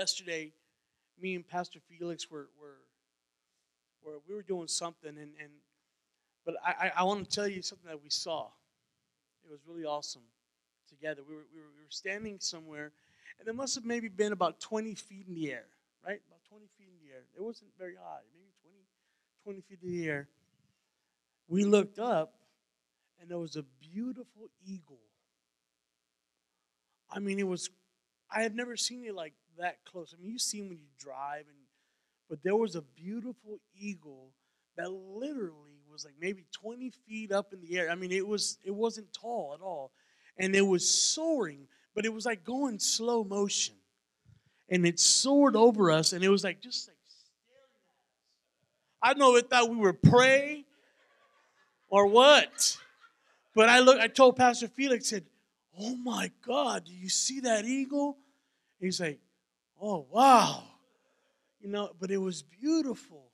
yesterday, me and Pastor Felix were were, were we were doing something, and and but I I want to tell you something that we saw. It was really awesome. Together, we were we were, we were standing somewhere, and it must have maybe been about 20 feet in the air, right? About 20 feet in the air. It wasn't very high, maybe 20 20 feet in the air. We looked up, and there was a beautiful eagle. I mean, it was I have never seen it like that close. I mean, you see when you drive, and but there was a beautiful eagle that literally was like maybe 20 feet up in the air. I mean, it was it wasn't tall at all, and it was soaring, but it was like going slow motion, and it soared over us, and it was like just like. I don't know if thought we were prey or what, but I look. I told Pastor Felix said Oh my God, do you see that eagle? He's like, Oh, wow. You know, but it was beautiful.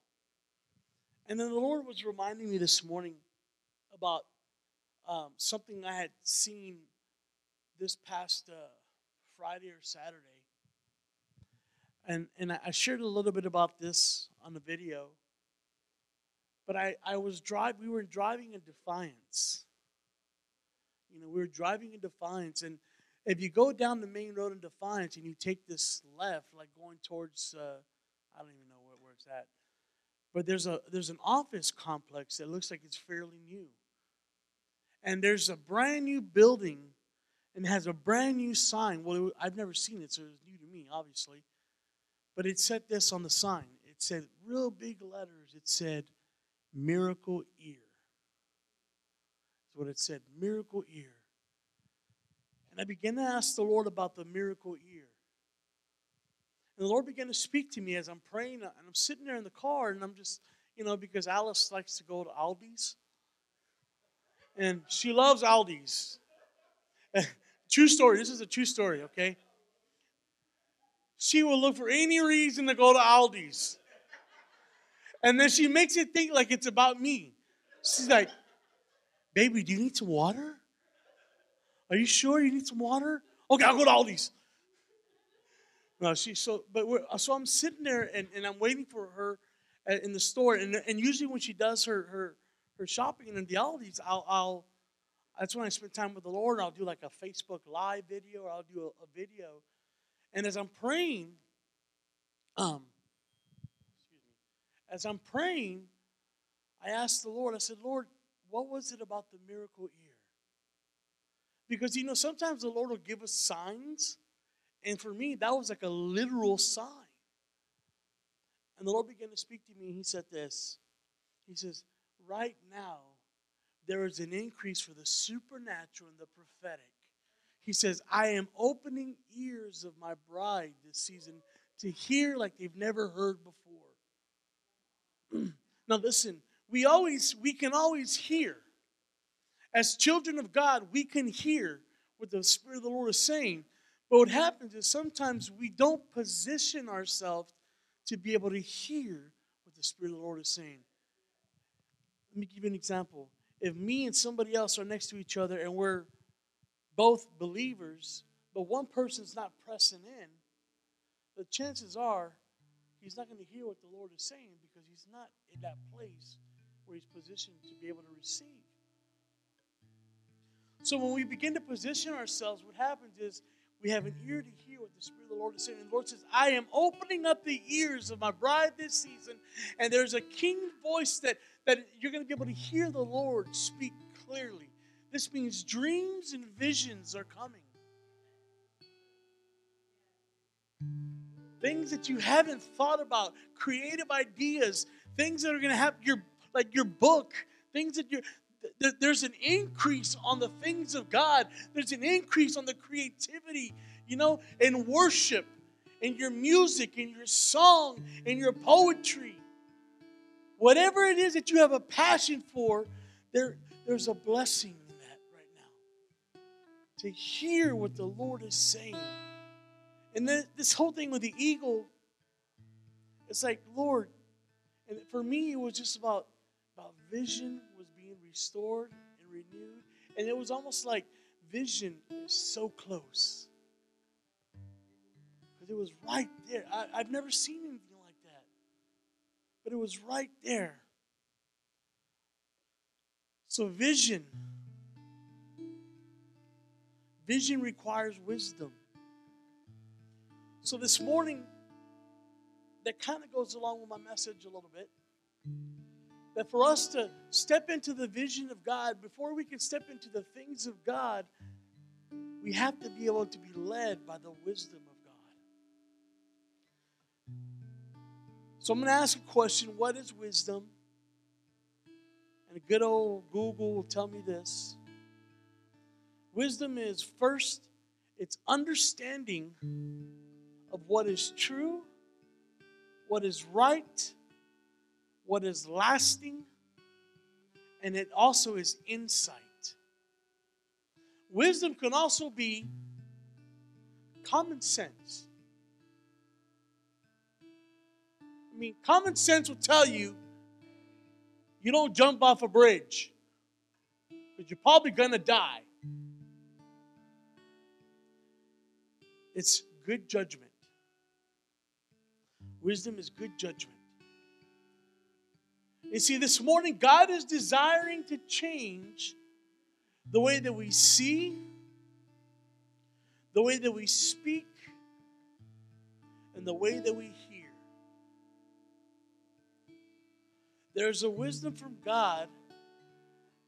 And then the Lord was reminding me this morning about um, something I had seen this past uh, Friday or Saturday. And, and I shared a little bit about this on the video. But I, I was driving, we were driving in Defiance. You know, we were driving in Defiance, and if you go down the main road in Defiance and you take this left, like going towards, uh, I don't even know where, where it's at, but there's a there's an office complex that looks like it's fairly new, and there's a brand new building, and has a brand new sign. Well, it, I've never seen it, so it was new to me, obviously, but it said this on the sign. It said real big letters. It said, "Miracle Ear." That's what it said miracle ear. And I began to ask the Lord about the miracle ear. And the Lord began to speak to me as I'm praying, and I'm sitting there in the car, and I'm just, you know, because Alice likes to go to Aldi's. And she loves Aldi's. true story. This is a true story, okay? She will look for any reason to go to Aldi's. And then she makes it think like it's about me. She's like, Baby, do you need some water? Are you sure you need some water? Okay, I'll go to Aldi's. No, she so but we're, so I'm sitting there and, and I'm waiting for her in the store and, and usually when she does her her her shopping in the Aldi's, I'll, I'll that's when I spend time with the Lord. I'll do like a Facebook live video or I'll do a, a video. And as I'm praying, um, excuse me, as I'm praying, I asked the Lord, I said, Lord, what was it about the miracle? Because, you know, sometimes the Lord will give us signs. And for me, that was like a literal sign. And the Lord began to speak to me. He said this He says, Right now, there is an increase for the supernatural and the prophetic. He says, I am opening ears of my bride this season to hear like they've never heard before. now, listen, we always we can always hear as children of god we can hear what the spirit of the lord is saying. But what happens is sometimes we don't position ourselves to be able to hear what the spirit of the lord is saying. Let me give you an example. If me and somebody else are next to each other and we're both believers but one person's not pressing in the chances are he's not going to hear what the lord is saying because he's not in that place where He's positioned to be able to receive. So when we begin to position ourselves, what happens is we have an ear to hear what the Spirit of the Lord is saying. And the Lord says, I am opening up the ears of my bride this season, and there's a king voice that, that you're going to be able to hear the Lord speak clearly. This means dreams and visions are coming. Things that you haven't thought about, creative ideas, things that are going to have your like your book, things that you there's an increase on the things of God. There's an increase on the creativity, you know, in worship, in your music, in your song, in your poetry. Whatever it is that you have a passion for, there, there's a blessing in that right now. To hear what the Lord is saying. And then this whole thing with the eagle, it's like, Lord, and for me, it was just about about vision restored and renewed. And it was almost like vision is so close. But it was right there. I, I've never seen anything like that. But it was right there. So, vision. Vision requires wisdom. So, this morning, that kind of goes along with my message a little bit. That for us to step into the vision of God, before we can step into the things of God, we have to be able to be led by the wisdom of God. So I'm going to ask a question What is wisdom? And a good old Google will tell me this. Wisdom is first, it's understanding of what is true, what is right, what is lasting, and it also is insight. Wisdom can also be common sense. I mean, common sense will tell you you don't jump off a bridge because you're probably going to die. It's good judgment. Wisdom is good judgment. You see, this morning, God is desiring to change the way that we see, the way that we speak, and the way that we hear. There's a wisdom from God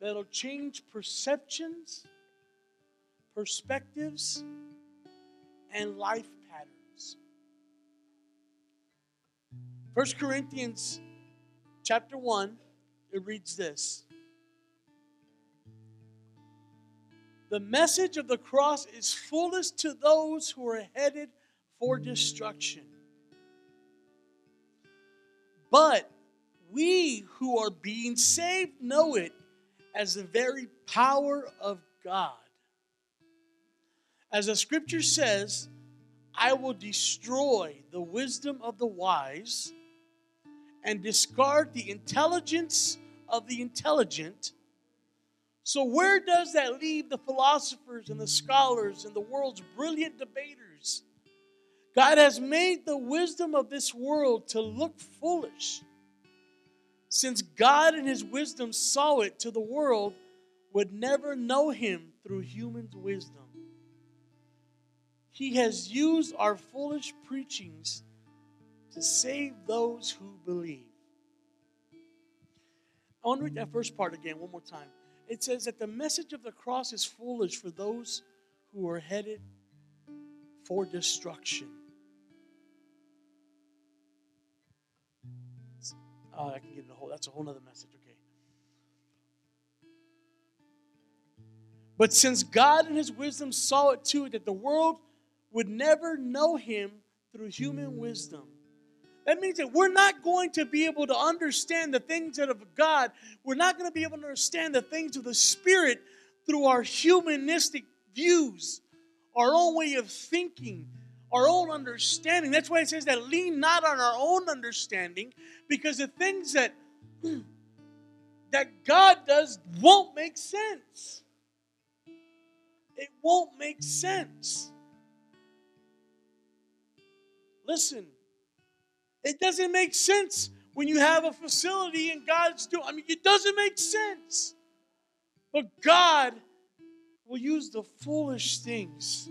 that'll change perceptions, perspectives, and life patterns. 1 Corinthians chapter 1, it reads this The message of the cross is fullest to those who are headed for destruction. But we who are being saved know it as the very power of God. As the scripture says, I will destroy the wisdom of the wise and discard the intelligence of the intelligent. So, where does that leave the philosophers and the scholars and the world's brilliant debaters? God has made the wisdom of this world to look foolish. Since God in His wisdom saw it to the world would never know Him through human wisdom. He has used our foolish preachings to save those who believe. I want to read that first part again one more time. It says that the message of the cross is foolish for those who are headed for destruction. Oh, I can get a whole. That's a whole other message. Okay. But since God in His wisdom saw it too, that the world would never know Him through human wisdom, that means that we're not going to be able to understand the things that of God. We're not going to be able to understand the things of the Spirit through our humanistic views, our own way of thinking, our own understanding. That's why it says that lean not on our own understanding, because the things that that God does won't make sense. It won't make sense. Listen, it doesn't make sense when you have a facility and God's doing. I mean, it doesn't make sense. But God will use the foolish things.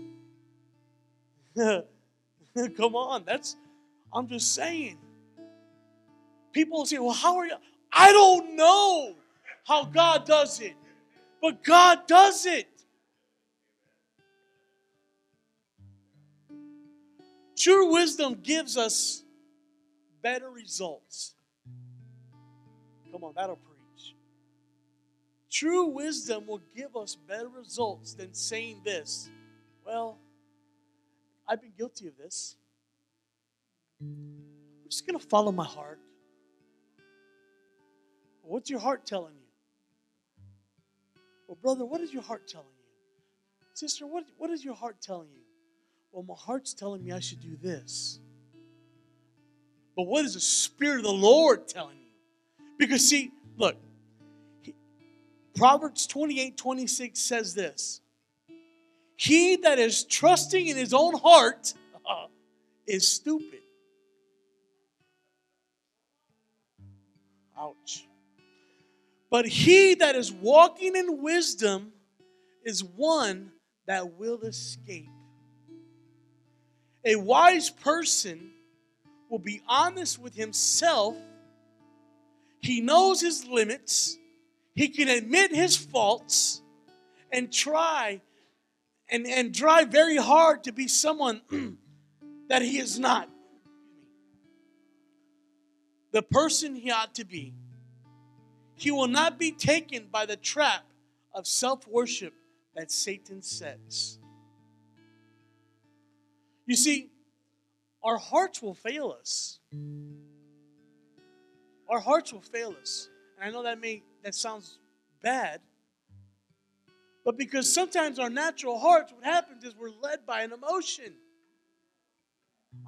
Come on, that's I'm just saying. People say, "Well, how are you?" I don't know how God does it, but God does it. True wisdom gives us better results. Come on, that'll preach. True wisdom will give us better results than saying this. Well, I've been guilty of this. I'm just going to follow my heart. What's your heart telling you? Well, brother, what is your heart telling you? Sister, what, what is your heart telling you? Well, my heart's telling me I should do this. But what is the Spirit of the Lord telling you? Because, see, look, Proverbs 28 26 says this He that is trusting in his own heart uh, is stupid. Ouch. But he that is walking in wisdom is one that will escape. A wise person will be honest with himself. He knows his limits. He can admit his faults and try and, and try very hard to be someone that he is not. The person he ought to be. He will not be taken by the trap of self worship that Satan sets. You see, our hearts will fail us. Our hearts will fail us. And I know that may that sounds bad, but because sometimes our natural hearts, what happens is we're led by an emotion.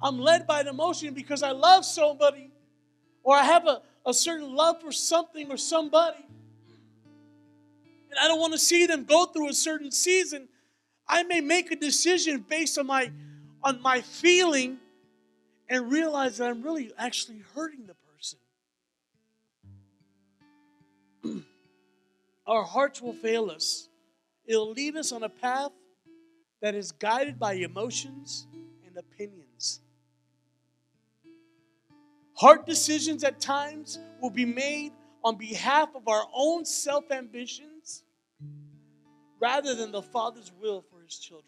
I'm led by an emotion because I love somebody or I have a, a certain love for something or somebody. And I don't want to see them go through a certain season. I may make a decision based on my on my feeling and realize that I'm really actually hurting the person. Our hearts will fail us. It'll lead us on a path that is guided by emotions and opinions. Hard decisions at times will be made on behalf of our own self ambitions rather than the Father's will for his children.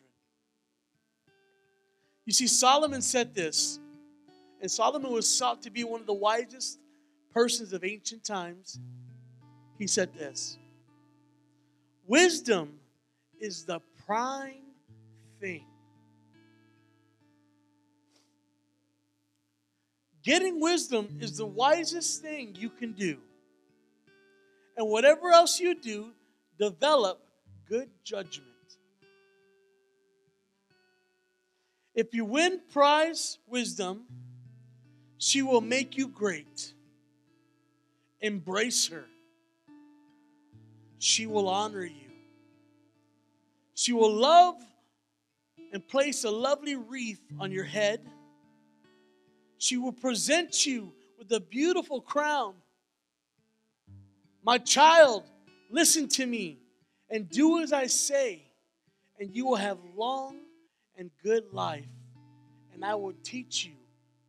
You see, Solomon said this, and Solomon was sought to be one of the wisest persons of ancient times. He said this Wisdom is the prime thing. Getting wisdom is the wisest thing you can do. And whatever else you do, develop good judgment. If you win prize wisdom, she will make you great. Embrace her. She will honor you. She will love and place a lovely wreath on your head. She will present you with a beautiful crown. My child, listen to me and do as I say, and you will have long and good life, and I will teach you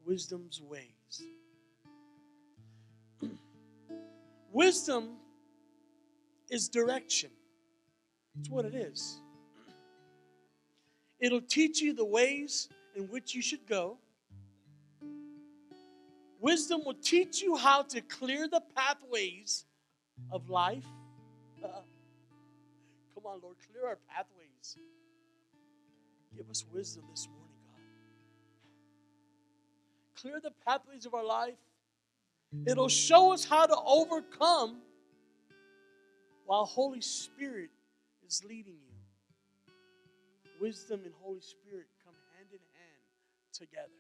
wisdom's ways. Wisdom is direction, it's what it is. It'll teach you the ways in which you should go. Wisdom will teach you how to clear the pathways of life. Come on, Lord, clear our pathways. Give us wisdom this morning. Clear the pathways of our life. It'll show us how to overcome while Holy Spirit is leading you wisdom and Holy Spirit come hand in hand together.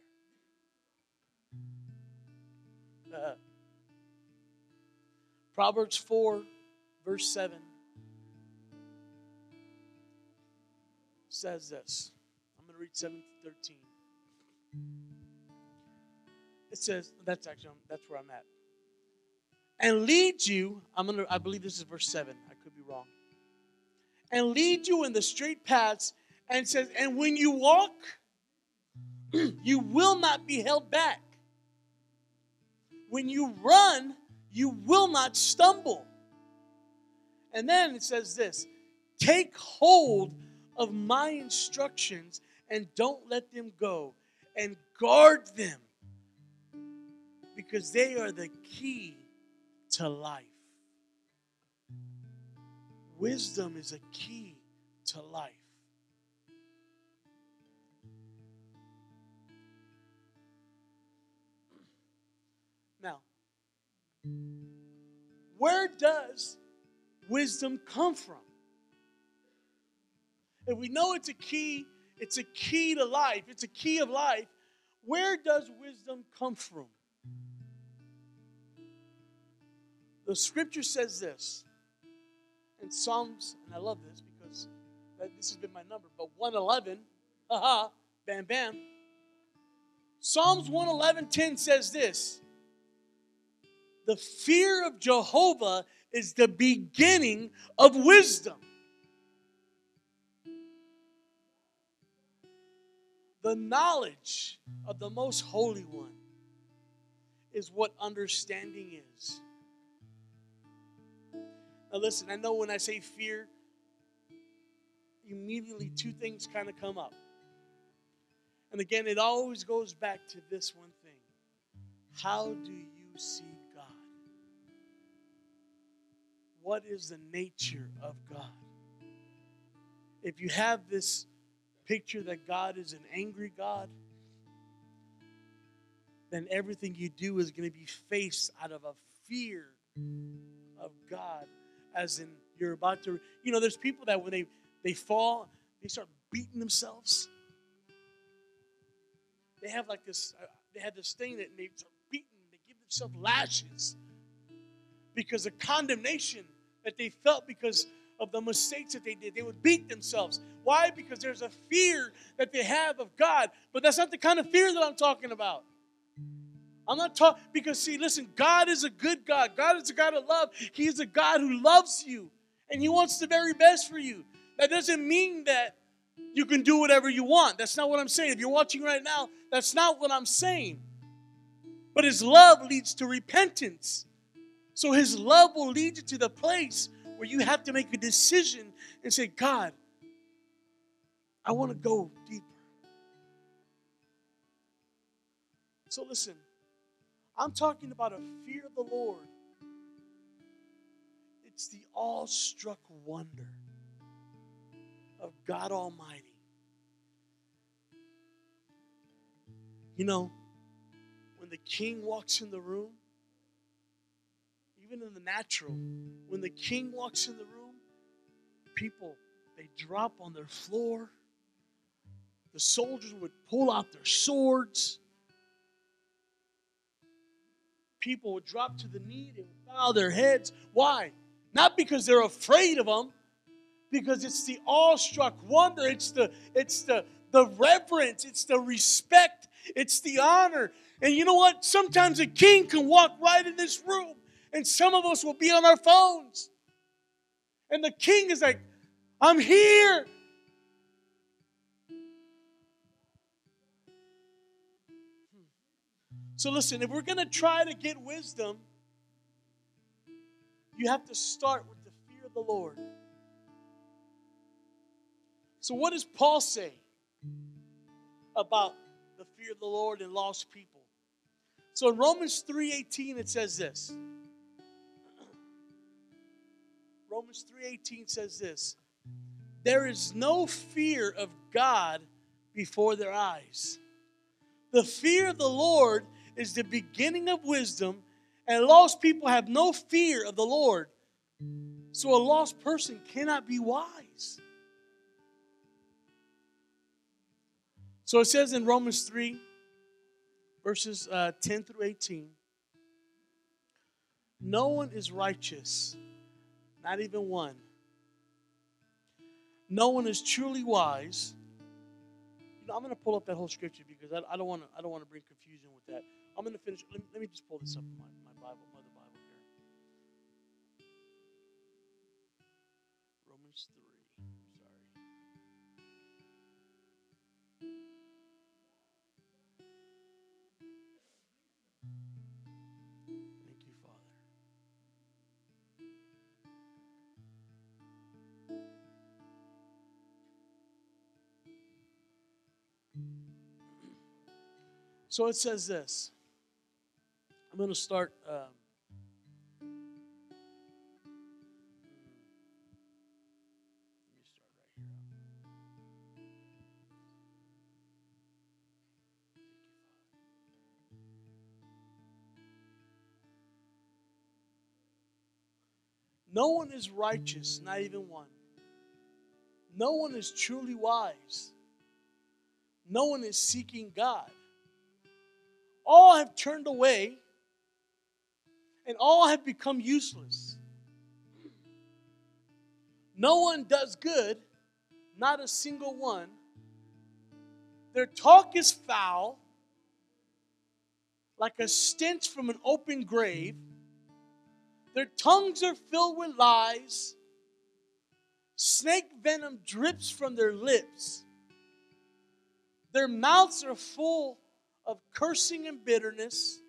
Uh, Proverbs 4, verse 7 says this. I'm going to read 7 to 13. It says, that's actually, that's where I'm at. And lead you, I'm to, I believe this is verse 7. I could be wrong. And lead you in the straight paths and says, And when you walk, you will not be held back. When you run, you will not stumble. And then it says this Take hold of my instructions and don't let them go, and guard them because they are the key to life. Wisdom is a key to life. Now, where does wisdom come from? If we know it's a key, it's a key to life, it's a key of life, where does wisdom come from? The scripture says this in Psalms, and I love this because this has been my number, but 111, haha, bam, bam. Psalms 111:10 says this. The fear of Jehovah is the beginning of wisdom. The knowledge of the most holy one is what understanding is. Now, listen, I know when I say fear, immediately two things kind of come up. And again, it always goes back to this one thing How do you see God? What is the nature of God? If you have this picture that God is an angry God, then everything you do is going to be faced out of a fear of God, as in you're about to. You know, there's people that when they they fall, they start beating themselves. They have like this. Uh, they had this thing that they start beating. They give themselves lashes because of condemnation that they felt because of the mistakes that they did. They would beat themselves. Why? Because there's a fear that they have of God. But that's not the kind of fear that I'm talking about. I'm not talking because see, listen, God is a good God. God is a God of love. He is a God who loves you and He wants the very best for you. That doesn't mean that you can do whatever you want. That's not what I'm saying. If you're watching right now, that's not what I'm saying. But His love leads to repentance. So His love will lead you to the place where you have to make a decision and say, God, I want to go deeper. So listen, I'm talking about a fear of the Lord. It's the awestruck wonder of God Almighty. You know, when the king walks in the room, even in the natural, when the king walks in the room, people, they drop on their floor. The soldiers would pull out their swords. People would drop to the knee and bow their heads. Why? Not because they're afraid of them, because it's the awestruck wonder, it's the it's the the reverence, it's the respect, it's the honor. And you know what? Sometimes a king can walk right in this room, and some of us will be on our phones. And the king is like, I'm here. So listen, if we're going to try to get wisdom, you have to start with the fear of the Lord. So, what does Paul say about the fear of the Lord and lost people? So in Romans 3:18 it says this. Romans 3:18 says this. There is no fear of God before their eyes. The fear of the Lord is the beginning of wisdom, and lost people have no fear of the Lord. So a lost person cannot be wise. So it says in Romans 3, verses uh, 10 through 18 No one is righteous, not even one. No one is truly wise. You know, I'm going to pull up that whole scripture because I, I don't want to. I don't want to bring confusion with that. I'm going to finish. Let me, let me, just pull this up in my, my Bible, Mother Bible here. Romans 3. So it says this. I'm going to start. Um, No one is righteous, not even one. No one is truly wise. No one is seeking God. All have turned away and all have become useless. No one does good, not a single one. Their talk is foul, like a stench from an open grave. Their tongues are filled with lies. Snake venom drips from their lips. Their mouths are full of cursing and bitterness.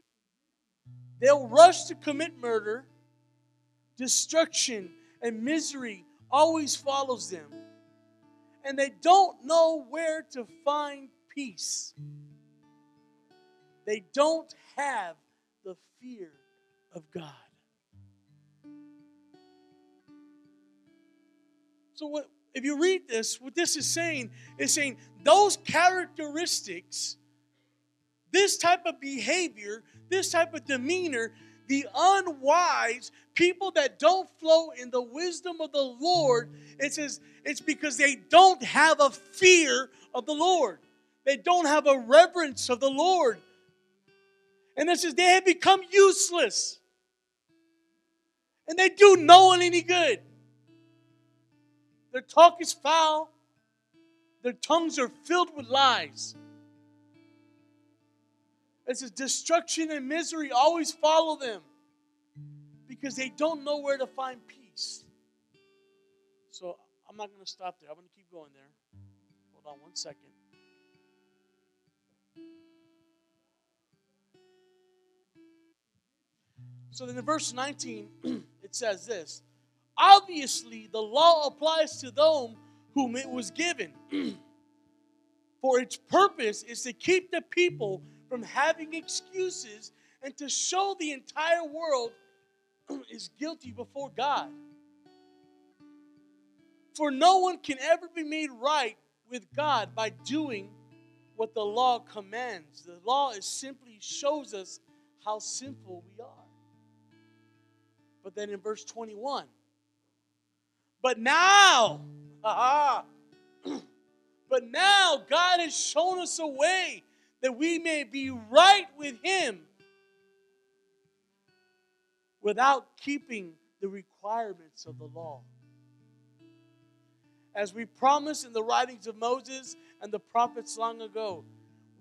They'll rush to commit murder. Destruction and misery always follows them. And they don't know where to find peace. They don't have the fear of God. So what if you read this, what this is saying is saying those characteristics, this type of behavior, this type of demeanor, the unwise, people that don't flow in the wisdom of the Lord, it says it's because they don't have a fear of the Lord. They don't have a reverence of the Lord. And it says they have become useless. And they do no one any good. Their talk is foul. Their tongues are filled with lies. It says destruction and misery always follow them because they don't know where to find peace. So I'm not going to stop there. I'm going to keep going there. Hold on one second. So then in verse 19, it says this Obviously, the law applies to them whom it was given. For its purpose is to keep the people from having excuses and to show the entire world is guilty before God. For no one can ever be made right with God by doing what the law commands. The law is simply shows us how sinful we are. But then in verse 21, but now, but now God has shown us a way that we may be right with Him without keeping the requirements of the law. As we promised in the writings of Moses and the prophets long ago,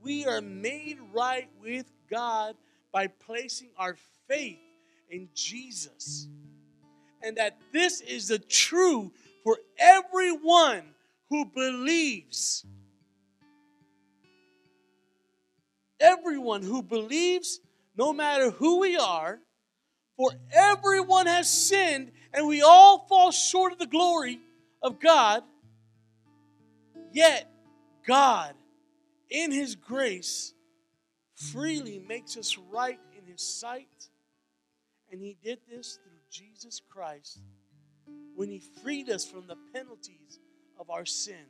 we are made right with God by placing our faith in Jesus and that this is the true for everyone who believes. Everyone who believes, no matter who we are, for everyone has sinned and we all fall short of the glory of God. Yet, God, in His grace, freely makes us right in His sight. And He did this through Jesus Christ when he freed us from the penalties of our sin.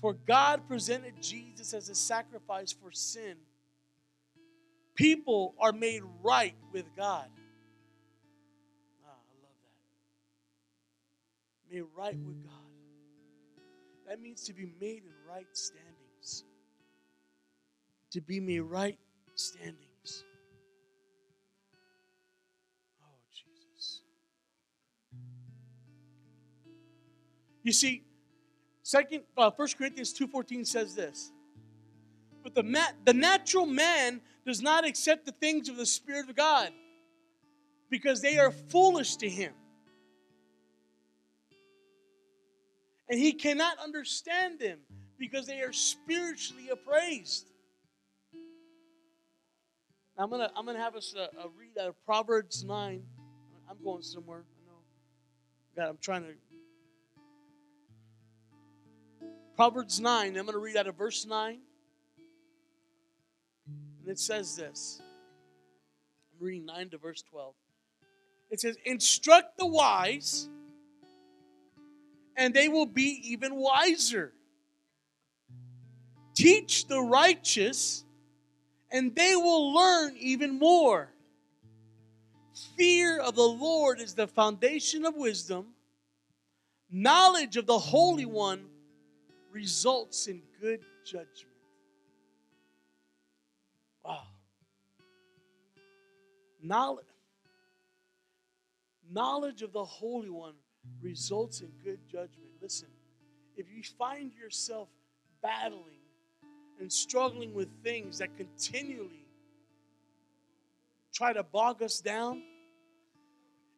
For God presented Jesus as a sacrifice for sin. People are made right with God. Ah, I love that. Made right with God. That means to be made in right standings. To be made right standing. You see, second, uh, 1 Corinthians 2.14 says this. But the, ma- the natural man does not accept the things of the Spirit of God because they are foolish to him. And he cannot understand them because they are spiritually appraised. Now I'm gonna I'm gonna have us uh, uh, read out of Proverbs nine. I'm going somewhere. I know. God, I'm trying to Proverbs 9, I'm going to read out of verse 9. And it says this. I'm reading 9 to verse 12. It says, Instruct the wise, and they will be even wiser. Teach the righteous, and they will learn even more. Fear of the Lord is the foundation of wisdom. Knowledge of the Holy One results in good judgment. Wow. Knowledge, knowledge of the Holy One results in good judgment. Listen, if you find yourself battling and struggling with things that continually try to bog us down,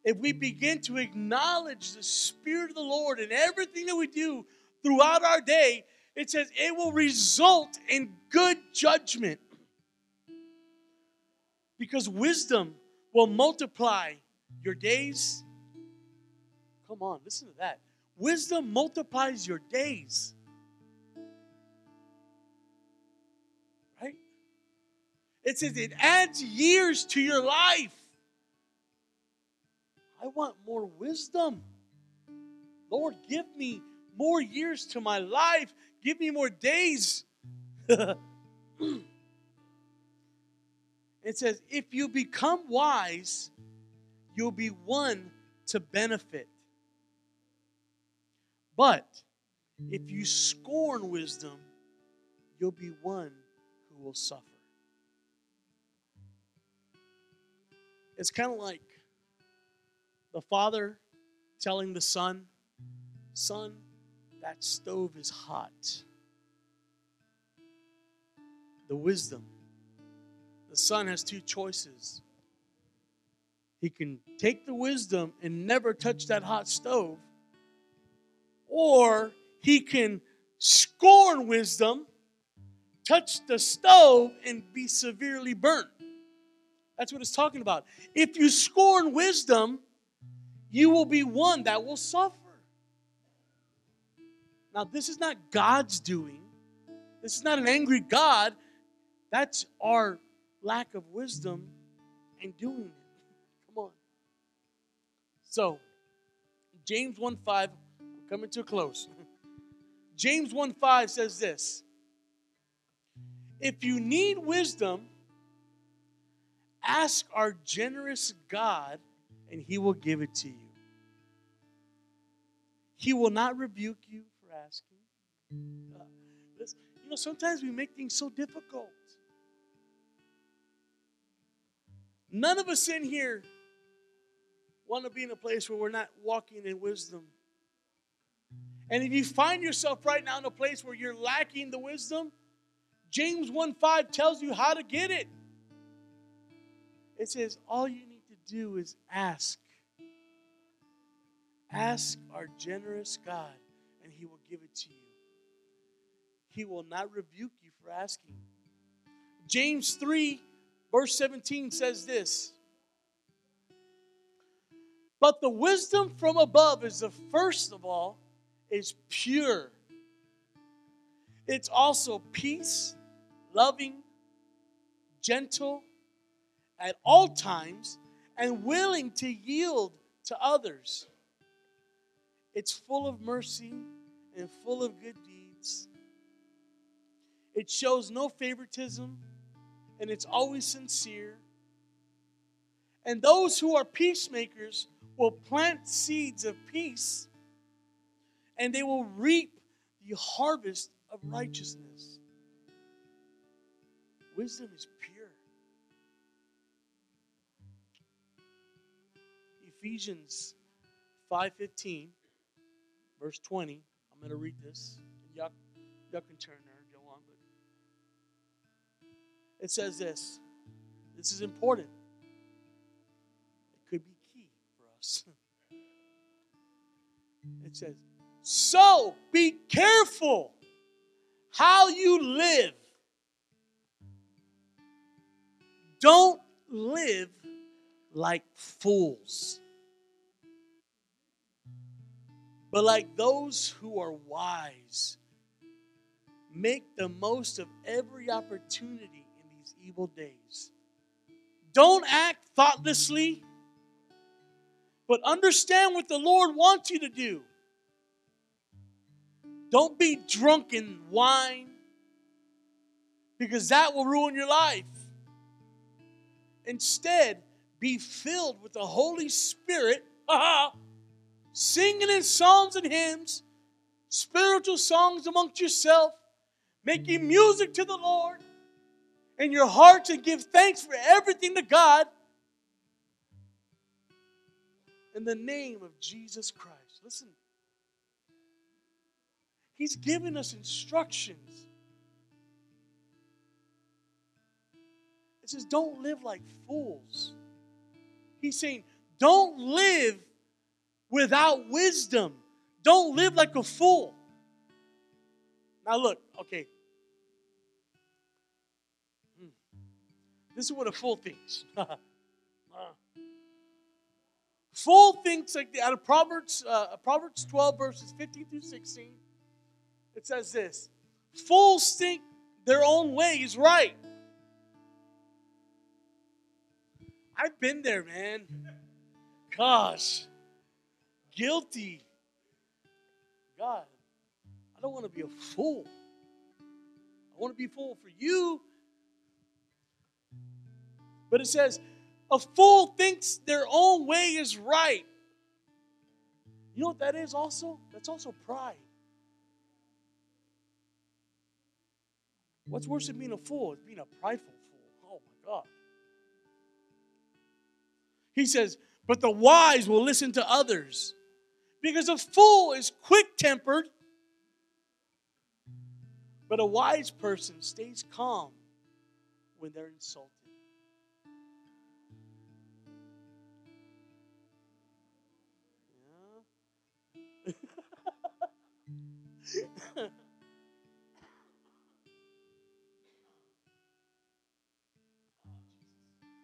if we begin to acknowledge the Spirit of the Lord in everything that we do throughout our day, it says it will result in good judgment. Because wisdom will multiply your days. Come on, listen to that. Wisdom multiplies your days. Right? It says it adds years to your life. I want more wisdom. Lord, give me more years to my life. Give me more days. it says, if you become wise, you'll be one to benefit. But if you scorn wisdom, you'll be one who will suffer. It's kind of like the father telling the son, Son, that stove is hot. The wisdom. The son has two choices. He can take the wisdom and never touch that hot stove, or he can scorn wisdom, touch the stove, and be severely burnt. That's what it's talking about. If you scorn wisdom, you will be one that will suffer. Now, this is not God's doing. This is not an angry God. That's our lack of wisdom in doing it. Come on. So, James 1 5, I'm coming to a close. James 1 5 says this If you need wisdom, ask our generous God, and he will give it to you. He will not rebuke you. Uh, you know, sometimes we make things so difficult. None of us in here want to be in a place where we're not walking in wisdom. And if you find yourself right now in a place where you're lacking the wisdom, James 1 5 tells you how to get it. It says, all you need to do is ask. Ask our generous God, and He will give it to you. He will not rebuke you for asking. James 3, verse 17 says this But the wisdom from above is the first of all, is pure. It's also peace, loving, gentle, at all times, and willing to yield to others. It's full of mercy and full of good deeds. It shows no favoritism and it's always sincere. And those who are peacemakers will plant seeds of peace and they will reap the harvest of righteousness. Wisdom is pure. Ephesians 5:15 verse 20. I'm going to read this. Y'all, y'all can turn it says this. This is important. It could be key for us. It says, So be careful how you live. Don't live like fools but like those who are wise, make the most of every opportunity evil days. Don't act thoughtlessly, but understand what the Lord wants you to do. Don't be drunk in wine, because that will ruin your life. Instead, be filled with the Holy Spirit singing in psalms and hymns, spiritual songs amongst yourself, making music to the Lord in your heart to give thanks for everything to God in the name of Jesus Christ. Listen, He's given us instructions. It says, don't live like fools. He's saying, don't live without wisdom. Don't live like a fool. Now, look, okay. Hmm. This is what a fool thinks. fool thinks like out of Proverbs, uh, Proverbs 12, verses 15 through 16. It says this Fools think their own way is right. I've been there, man. Gosh, guilty. God, I don't want to be a fool. I want to be a fool for you. But it says, a fool thinks their own way is right. You know what that is also? That's also pride. What's worse than being a fool? It's being a prideful fool. Oh my God. He says, but the wise will listen to others. Because a fool is quick tempered, but a wise person stays calm when they're insulted.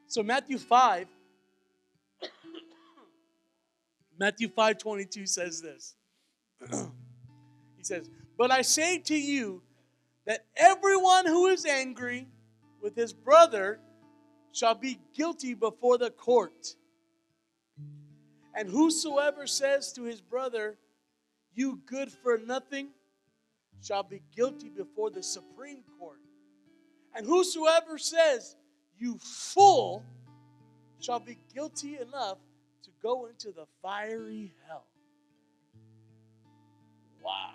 So Matthew 5 Matthew 5 22 says this. he says, But I say to you that everyone who is angry with his brother shall be guilty before the court. And whosoever says to his brother, You good for nothing, shall be guilty before the Supreme Court. And whosoever says, You fool, shall be guilty enough to go into the fiery hell. Wow.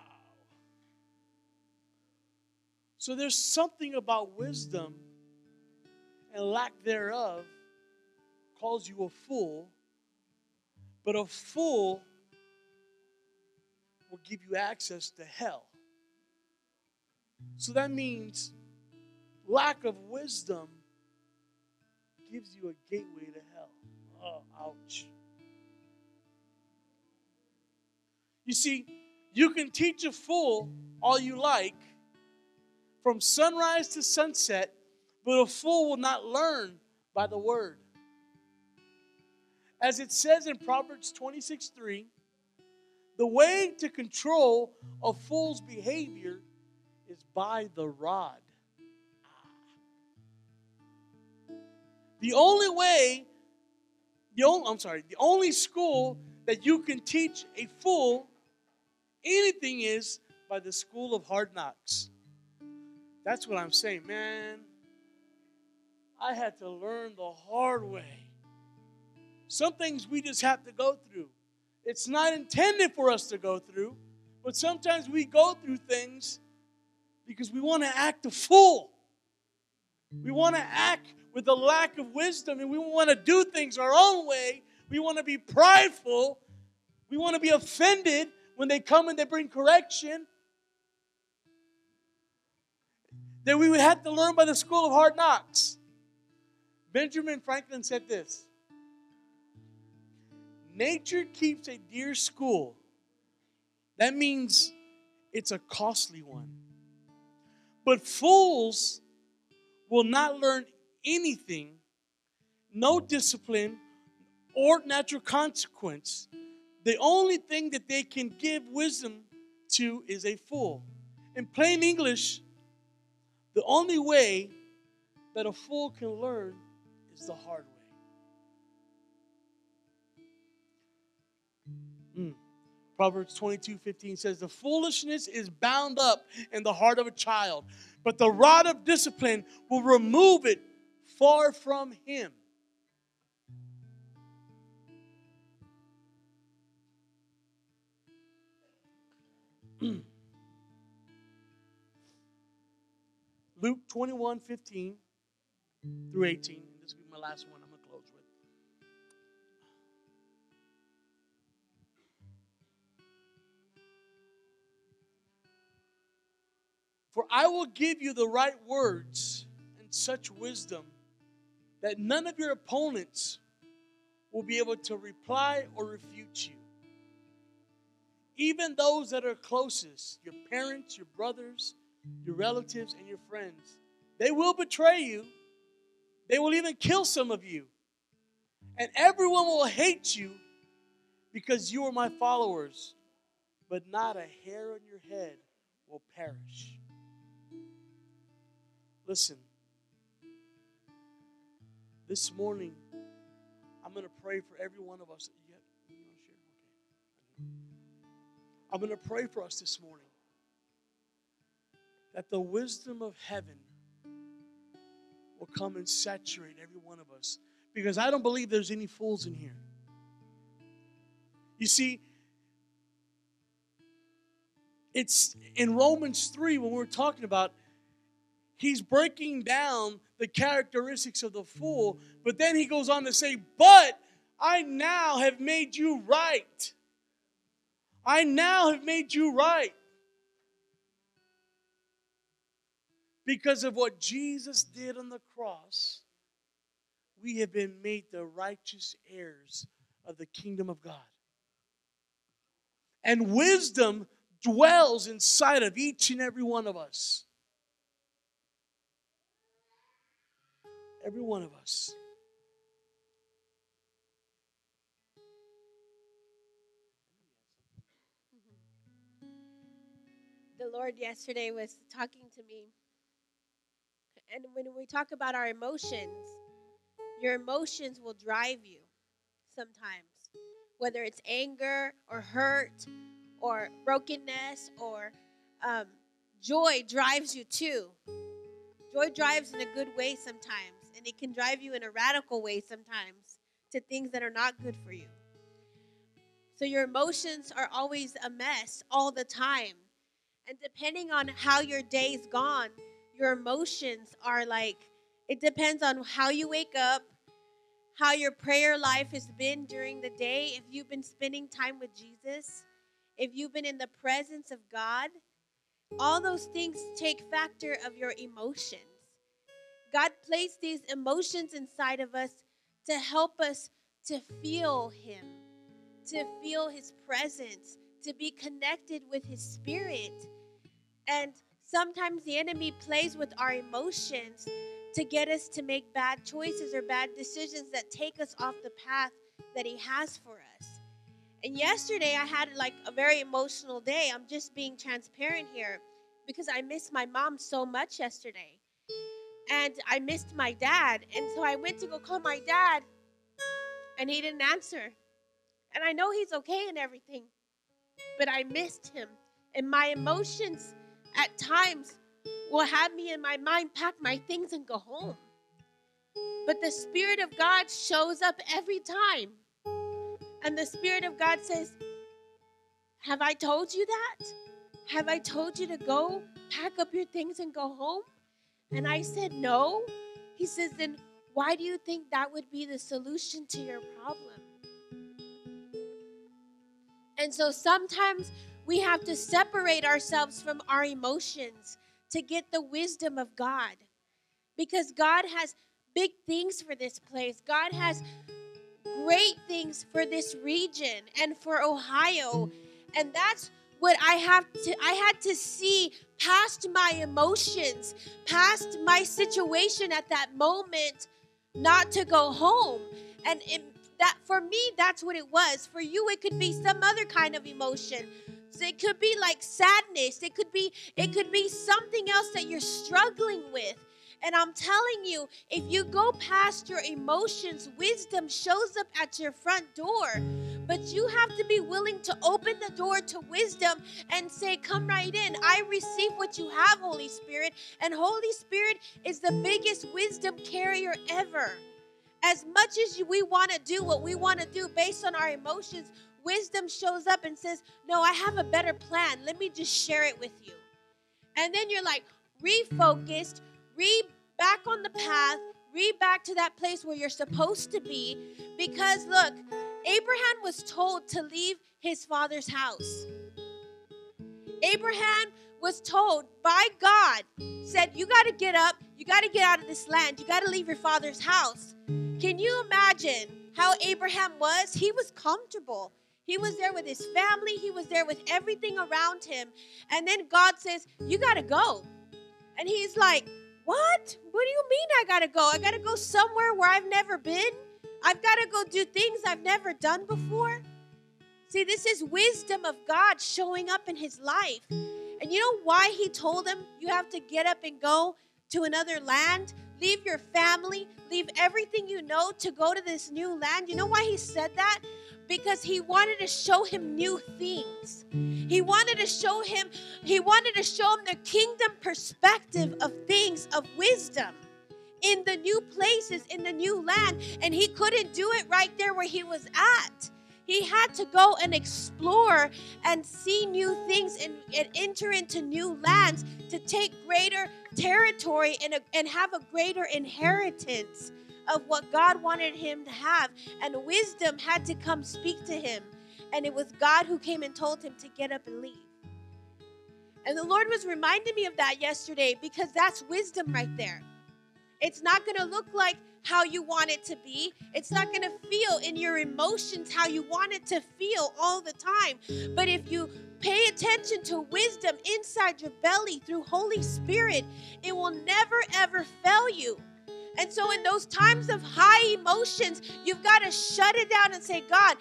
So there's something about wisdom and lack thereof calls you a fool, but a fool will give you access to hell. So that means lack of wisdom gives you a gateway to hell. Oh, ouch. You see, you can teach a fool all you like from sunrise to sunset, but a fool will not learn by the word. As it says in Proverbs 26 3, the way to control a fool's behavior is by the rod. The only way, the only, I'm sorry, the only school that you can teach a fool anything is by the school of hard knocks. That's what I'm saying, man. I had to learn the hard way. Some things we just have to go through. It's not intended for us to go through, but sometimes we go through things because we want to act a fool. We want to act with a lack of wisdom and we want to do things our own way. We want to be prideful. We want to be offended when they come and they bring correction. That we would have to learn by the school of hard knocks. Benjamin Franklin said this Nature keeps a dear school. That means it's a costly one. But fools will not learn anything, no discipline or natural consequence the only thing that they can give wisdom to is a fool. In plain English, the only way that a fool can learn is the hard way. Mm. Proverbs 22 15 says, The foolishness is bound up in the heart of a child, but the rod of discipline will remove it far from him. Luke 21 15 through 18. This will be my last one For I will give you the right words and such wisdom that none of your opponents will be able to reply or refute you. Even those that are closest, your parents, your brothers, your relatives, and your friends, they will betray you. They will even kill some of you. And everyone will hate you because you are my followers. But not a hair on your head will perish. Listen, this morning, I'm going to pray for every one of us. I'm going to pray for us this morning that the wisdom of heaven will come and saturate every one of us. Because I don't believe there's any fools in here. You see, it's in Romans 3 when we're talking about he's breaking down the characteristics of the fool, but then he goes on to say, But I now have made you right. I now have made you right. Because of what Jesus did on the cross, we have been made the righteous heirs of the kingdom of God. And wisdom dwells inside of each and every one of us. Every one of us. The Lord yesterday was talking to me. And when we talk about our emotions, your emotions will drive you sometimes, whether it's anger or hurt or brokenness or um, joy drives you too. Joy drives in a good way sometimes, and it can drive you in a radical way sometimes to things that are not good for you. So your emotions are always a mess all the time. And depending on how your day's gone, your emotions are like, it depends on how you wake up, how your prayer life has been during the day, if you've been spending time with Jesus, if you've been in the presence of God, all those things take factor of your emotions. God placed these emotions inside of us to help us to feel Him, to feel His presence, to be connected with His Spirit. And sometimes the enemy plays with our emotions to get us to make bad choices or bad decisions that take us off the path that He has for us. And yesterday I had like a very emotional day. I'm just being transparent here because I missed my mom so much yesterday. And I missed my dad. And so I went to go call my dad and he didn't answer. And I know he's okay and everything, but I missed him. And my emotions at times will have me in my mind pack my things and go home. But the Spirit of God shows up every time. And the Spirit of God says, Have I told you that? Have I told you to go pack up your things and go home? And I said, No. He says, Then why do you think that would be the solution to your problem? And so sometimes we have to separate ourselves from our emotions to get the wisdom of God. Because God has big things for this place. God has great things for this region and for Ohio. And that's what I have to I had to see past my emotions, past my situation at that moment not to go home. And it, that for me that's what it was. For you it could be some other kind of emotion. So it could be like sadness. It could be it could be something else that you're struggling with. And I'm telling you, if you go past your emotions, wisdom shows up at your front door. But you have to be willing to open the door to wisdom and say, Come right in. I receive what you have, Holy Spirit. And Holy Spirit is the biggest wisdom carrier ever. As much as we want to do what we want to do based on our emotions, wisdom shows up and says, No, I have a better plan. Let me just share it with you. And then you're like, refocused, re back on the path, re back to that place where you're supposed to be. Because look, Abraham was told to leave his father's house. Abraham was told by God, said, You got to get up, You got to get out of this land. You got to leave your father's house. Can you imagine how Abraham was? He was comfortable. He was there with his family, he was there with everything around him. And then God says, You got to go. And he's like, What? What do you mean I got to go? I got to go somewhere where I've never been? I've got to go do things I've never done before? See, this is wisdom of God showing up in his life. And you know why he told him you have to get up and go to another land? Leave your family, leave everything you know to go to this new land. You know why he said that? Because he wanted to show him new things. He wanted to show him, he wanted to show him the kingdom perspective of things of wisdom in the new places, in the new land. And he couldn't do it right there where he was at. He had to go and explore and see new things and, and enter into new lands to take greater territory and, a, and have a greater inheritance of what God wanted him to have. And wisdom had to come speak to him. And it was God who came and told him to get up and leave. And the Lord was reminding me of that yesterday because that's wisdom right there. It's not going to look like how you want it to be. It's not going to feel in your emotions how you want it to feel all the time. But if you pay attention to wisdom inside your belly through Holy Spirit, it will never ever fail you. And so, in those times of high emotions, you've got to shut it down and say, God,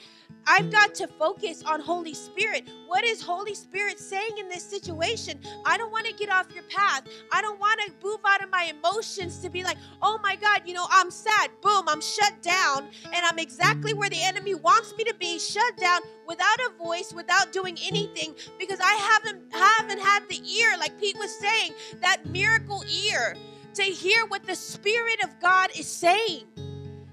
I've got to focus on Holy Spirit. What is Holy Spirit saying in this situation? I don't want to get off your path. I don't want to move out of my emotions to be like, oh my God, you know, I'm sad. Boom, I'm shut down. And I'm exactly where the enemy wants me to be, shut down without a voice, without doing anything, because I haven't haven't had the ear, like Pete was saying, that miracle ear to hear what the Spirit of God is saying.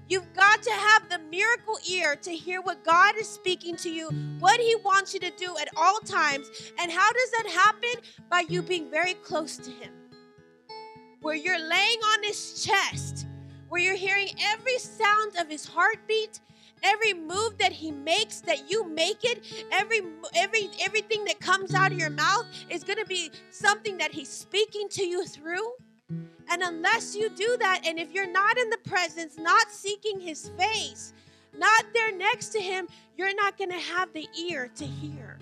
You've got to have the miracle ear to hear what God is speaking to you, what He wants you to do at all times. And how does that happen? By you being very close to Him. Where you're laying on His chest, where you're hearing every sound of His heartbeat, every move that he makes that you make it every every everything that comes out of your mouth is going to be something that he's speaking to you through and unless you do that, and if you're not in the presence, not seeking his face, not there next to him, you're not going to have the ear to hear.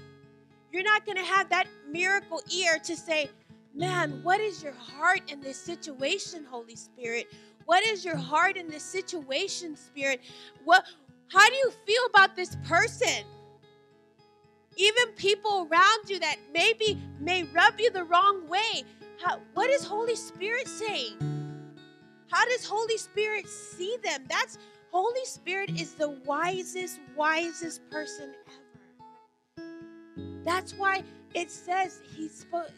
You're not going to have that miracle ear to say, Man, what is your heart in this situation, Holy Spirit? What is your heart in this situation, Spirit? What how do you feel about this person? Even people around you that maybe may rub you the wrong way. How, what is Holy Spirit saying? How does Holy Spirit see them? That's Holy Spirit is the wisest, wisest person ever. That's why it says he's supposed.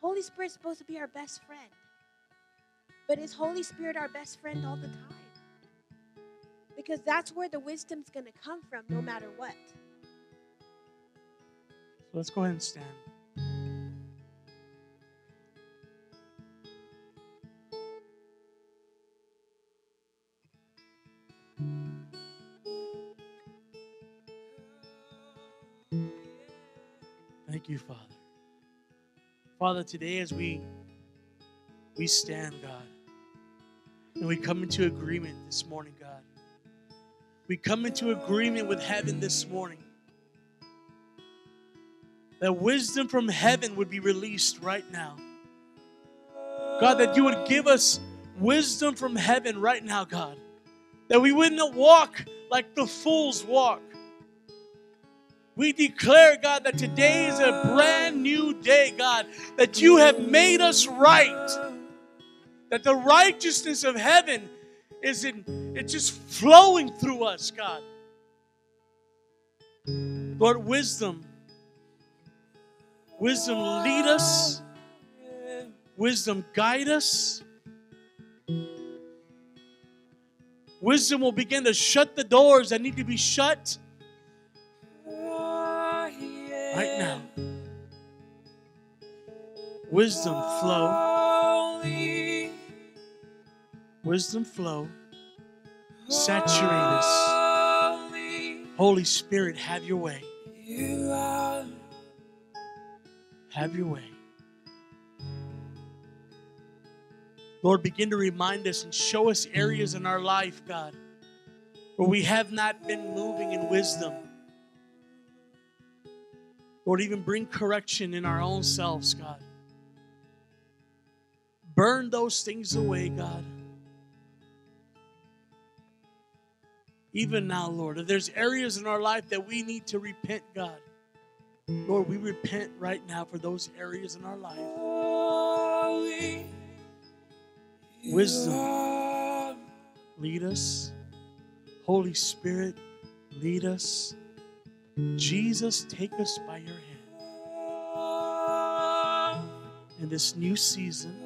Holy Spirit's supposed to be our best friend. But is Holy Spirit our best friend all the time? Because that's where the wisdom's going to come from, no matter what. So let's go ahead and stand. Father. Father, today as we we stand, God, and we come into agreement this morning, God. We come into agreement with heaven this morning. That wisdom from heaven would be released right now. God, that you would give us wisdom from heaven right now, God. That we wouldn't walk like the fools walk. We declare, God, that today is a brand new day, God, that you have made us right. That the righteousness of heaven is in it's just flowing through us, God. Lord, wisdom. Wisdom lead us. Wisdom guide us. Wisdom will begin to shut the doors that need to be shut right now. Wisdom flow. Wisdom flow. Saturate us. Holy Spirit, have your way. Have your way. Lord, begin to remind us and show us areas in our life, God, where we have not been moving in wisdom. Lord, even bring correction in our own selves, God. Burn those things away, God. Even now, Lord, if there's areas in our life that we need to repent, God, Lord, we repent right now for those areas in our life. Wisdom, lead us. Holy Spirit, lead us. Jesus, take us by your hand. In this new season,